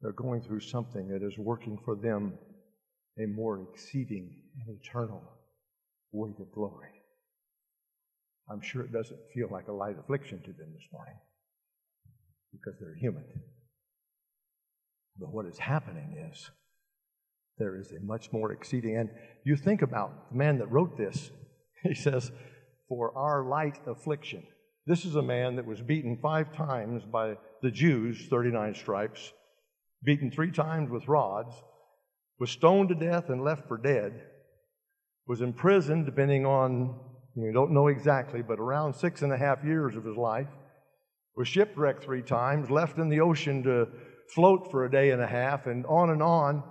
They're going through something that is working for them a more exceeding and eternal weight of glory. I'm sure it doesn't feel like a light affliction to them this morning because they're human. But what is happening is there is a much more exceeding. And you think about the man that wrote this, he says, For our light affliction. This is a man that was beaten five times by the Jews, 39 stripes, beaten three times with rods, was stoned to death and left for dead, was imprisoned, depending on, we don't know exactly, but around six and a half years of his life, was shipwrecked three times, left in the ocean to float for a day and a half, and on and on,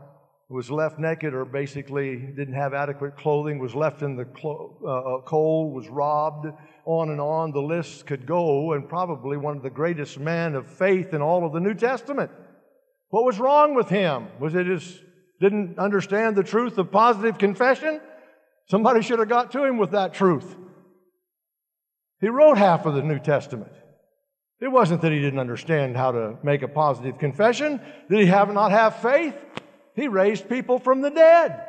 was left naked or basically didn't have adequate clothing, was left in the clo- uh, uh cold, was robbed, on and on. The list could go, and probably one of the greatest men of faith in all of the New Testament. What was wrong with him? Was it his didn't understand the truth of positive confession? Somebody should have got to him with that truth. He wrote half of the New Testament. It wasn't that he didn't understand how to make a positive confession. Did he have not have faith? He raised people from the dead.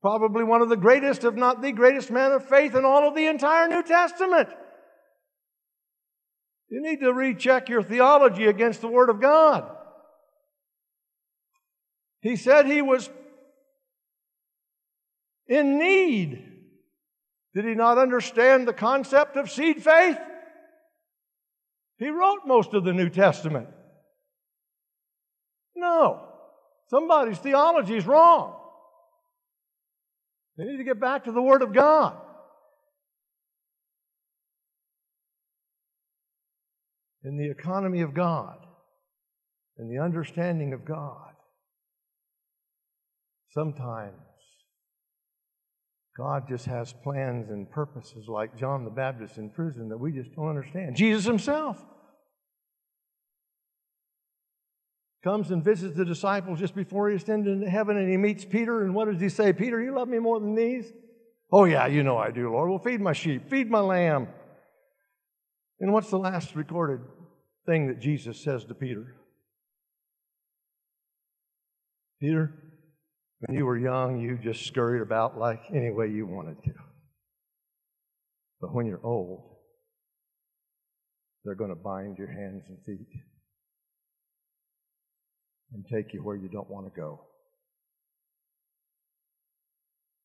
Probably one of the greatest, if not the greatest man of faith in all of the entire New Testament. You need to recheck your theology against the Word of God. He said he was in need. Did he not understand the concept of seed faith? He wrote most of the New Testament. No. Somebody's theology is wrong. They need to get back to the Word of God. In the economy of God, in the understanding of God, Sometimes God just has plans and purposes like John the Baptist in prison that we just don't understand. Jesus himself comes and visits the disciples just before he ascended into heaven and he meets Peter. And what does he say? Peter, you love me more than these? Oh, yeah, you know I do, Lord. Well, feed my sheep, feed my lamb. And what's the last recorded thing that Jesus says to Peter? Peter, when you were young, you just scurried about like any way you wanted to. But when you're old, they're going to bind your hands and feet and take you where you don't want to go.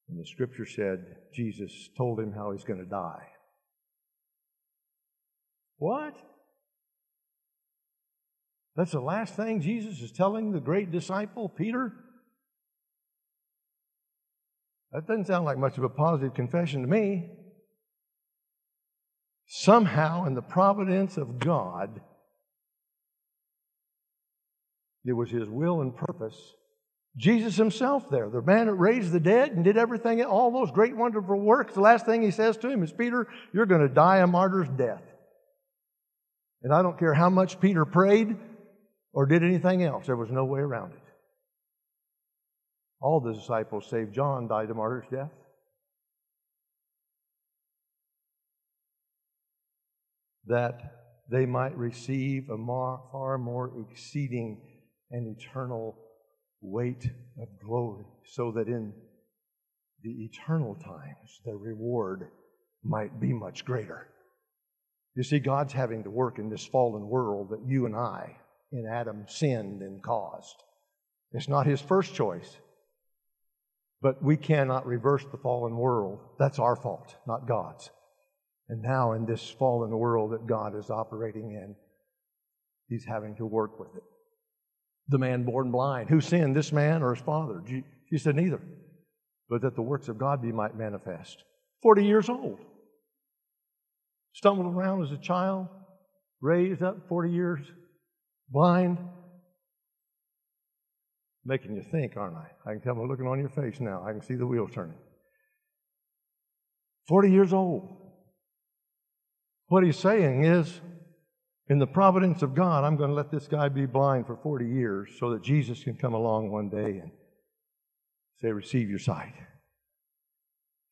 And the scripture said Jesus told him how he's going to die. What? That's the last thing Jesus is telling the great disciple, Peter? That doesn't sound like much of a positive confession to me. Somehow, in the providence of God, it was His will and purpose. Jesus Himself, there, the man that raised the dead and did everything, all those great, wonderful works, the last thing He says to him is, Peter, you're going to die a martyr's death. And I don't care how much Peter prayed or did anything else, there was no way around it. All the disciples, save John, died a martyr's death. That they might receive a far more exceeding and eternal weight of glory, so that in the eternal times their reward might be much greater. You see, God's having to work in this fallen world that you and I in Adam sinned and caused. It's not his first choice. But we cannot reverse the fallen world. That's our fault, not God's. And now, in this fallen world that God is operating in, He's having to work with it. The man born blind, who sinned, this man or his father? She said, Neither. But that the works of God be might manifest. 40 years old. Stumbled around as a child, raised up 40 years, blind, Making you think, aren't I? I can tell by looking on your face now. I can see the wheels turning. 40 years old. What he's saying is, in the providence of God, I'm going to let this guy be blind for 40 years so that Jesus can come along one day and say, Receive your sight.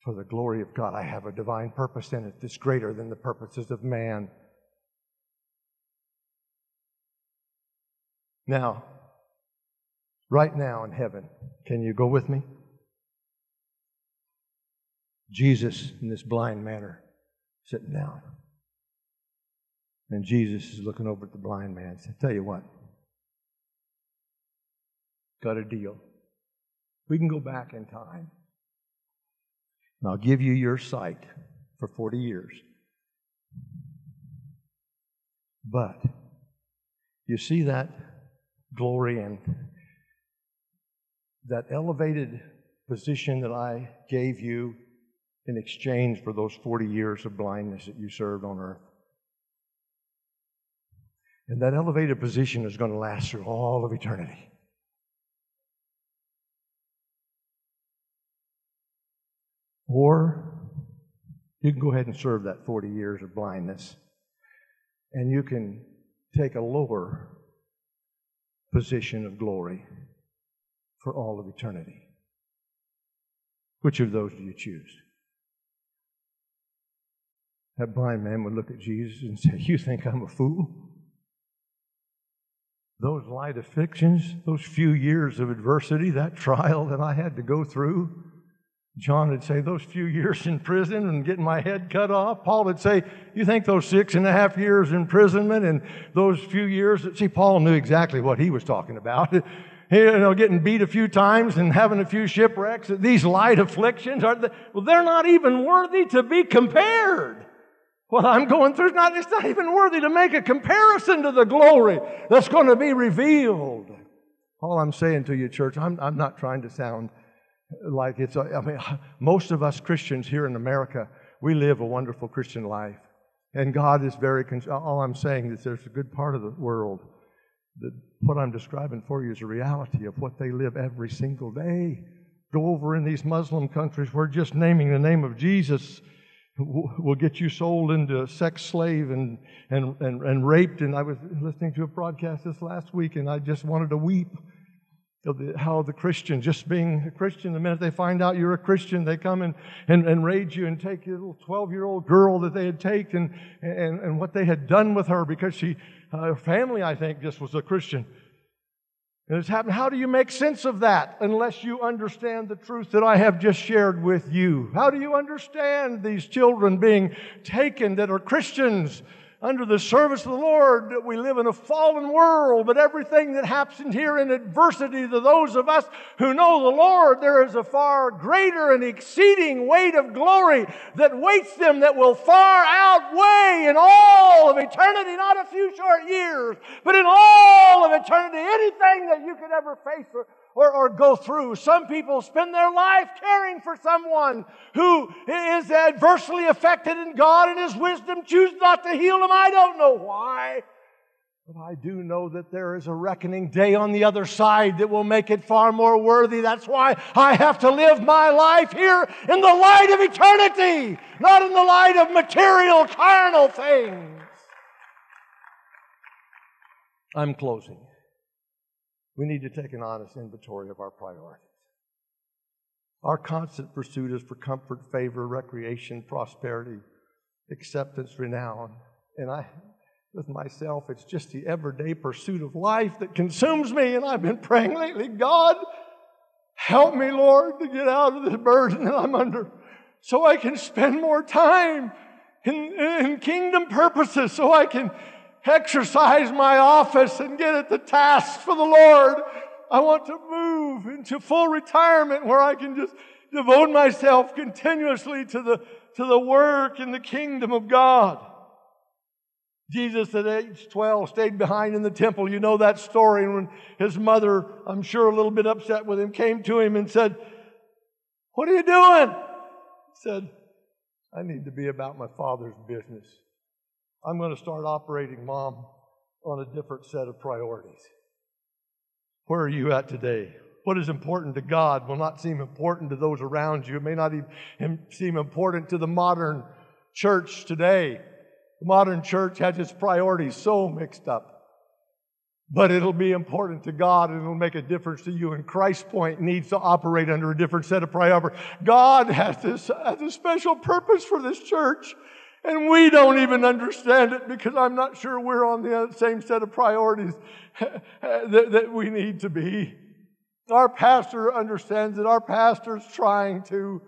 For the glory of God, I have a divine purpose in it that's greater than the purposes of man. Now, right now in heaven, can you go with me? Jesus in this blind manner sitting down. And Jesus is looking over at the blind man and said, Tell you what, got a deal. We can go back in time. And I'll give you your sight for 40 years. But you see that glory and that elevated position that I gave you in exchange for those 40 years of blindness that you served on earth. And that elevated position is going to last through all of eternity. Or you can go ahead and serve that 40 years of blindness, and you can take a lower position of glory for all of eternity. Which of those do you choose? That blind man would look at Jesus and say, You think I'm a fool? Those light afflictions, those few years of adversity, that trial that I had to go through, John would say, Those few years in prison and getting my head cut off. Paul would say, You think those six and a half years imprisonment and those few years? See, Paul knew exactly what he was talking about. you know, getting beat a few times and having a few shipwrecks. These light afflictions are, well, they're not even worthy to be compared. What I'm going through is not, it's not even worthy to make a comparison to the glory that's going to be revealed. All I'm saying to you, church, I'm, I'm not trying to sound like it's, a, I mean, most of us Christians here in America, we live a wonderful Christian life. And God is very, all I'm saying is there's a good part of the world that what I'm describing for you is a reality of what they live every single day. Go over in these Muslim countries where just naming the name of Jesus will get you sold into sex slave and, and, and, and raped. And I was listening to a broadcast this last week and I just wanted to weep the, how the Christian, just being a Christian, the minute they find out you're a Christian, they come and, and, and raid you and take your little 12 year old girl that they had taken and, and what they had done with her because she, her family, I think, just was a Christian. And it's happened. How do you make sense of that unless you understand the truth that I have just shared with you? How do you understand these children being taken that are Christians? Under the service of the Lord. We live in a fallen world, but everything that happens here in adversity to those of us who know the Lord, there is a far greater and exceeding weight of glory that waits them that will far outweigh in all of eternity, not a few short years, but in all of eternity, anything that you could ever face or or, or go through. Some people spend their life caring for someone who is adversely affected and God in His wisdom choose not to heal them. I don't know why. But I do know that there is a reckoning day on the other side that will make it far more worthy. That's why I have to live my life here in the light of eternity, not in the light of material, carnal things. I'm closing we need to take an honest inventory of our priorities. Our constant pursuit is for comfort, favor, recreation, prosperity, acceptance, renown. And I, with myself, it's just the everyday pursuit of life that consumes me. And I've been praying lately, God, help me, Lord, to get out of this burden that I'm under so I can spend more time in, in kingdom purposes, so I can exercise my office and get at the task for the Lord. I want to move into full retirement where I can just devote myself continuously to the, to the work in the kingdom of God. Jesus at age 12 stayed behind in the temple. You know that story. And when his mother, I'm sure a little bit upset with him, came to him and said, What are you doing? He said, I need to be about my father's business. I'm going to start operating, Mom, on a different set of priorities. Where are you at today? What is important to God will not seem important to those around you. It may not even seem important to the modern church today. The modern church has its priorities so mixed up. But it'll be important to God and it'll make a difference to you. And Christ Point needs to operate under a different set of priorities. God has this has a special purpose for this church. And we don't even understand it because I'm not sure we're on the same set of priorities that, that we need to be. Our pastor understands it. Our pastor's trying to.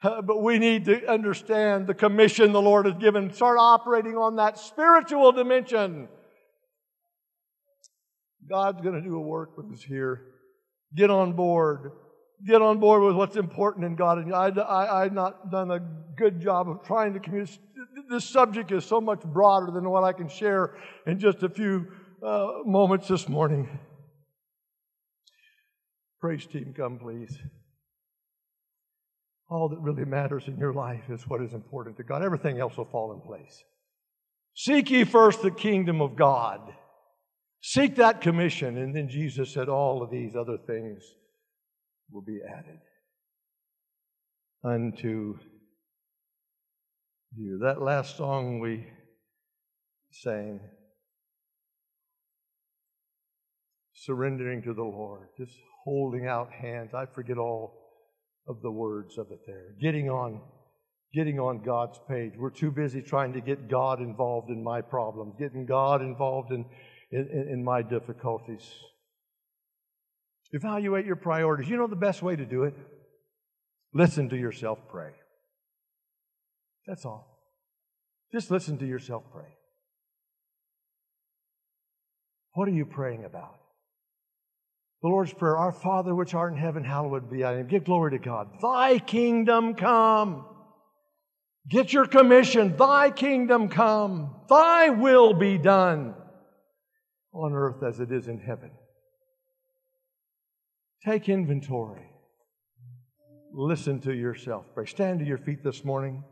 Uh, but we need to understand the commission the Lord has given. Start operating on that spiritual dimension. God's going to do a work with us here. Get on board. Get on board with what's important in God. And I, I, I've not done a good job of trying to communicate. This subject is so much broader than what I can share in just a few uh, moments this morning. Praise team, come please. All that really matters in your life is what is important to God. Everything else will fall in place. Seek ye first the kingdom of God. Seek that commission. And then Jesus said, All of these other things will be added unto you. That last song we sang, surrendering to the Lord, just holding out hands. I forget all of the words of it there. Getting on getting on God's page. We're too busy trying to get God involved in my problems, getting God involved in, in, in, my difficulties. Evaluate your priorities. You know the best way to do it? Listen to yourself pray. That's all. Just listen to yourself pray. What are you praying about? The Lord's Prayer, Our Father which art in heaven, hallowed be thy name. Give glory to God. Thy kingdom come. Get your commission. Thy kingdom come. Thy will be done on earth as it is in heaven. Take inventory. Listen to yourself. Pray. Stand to your feet this morning.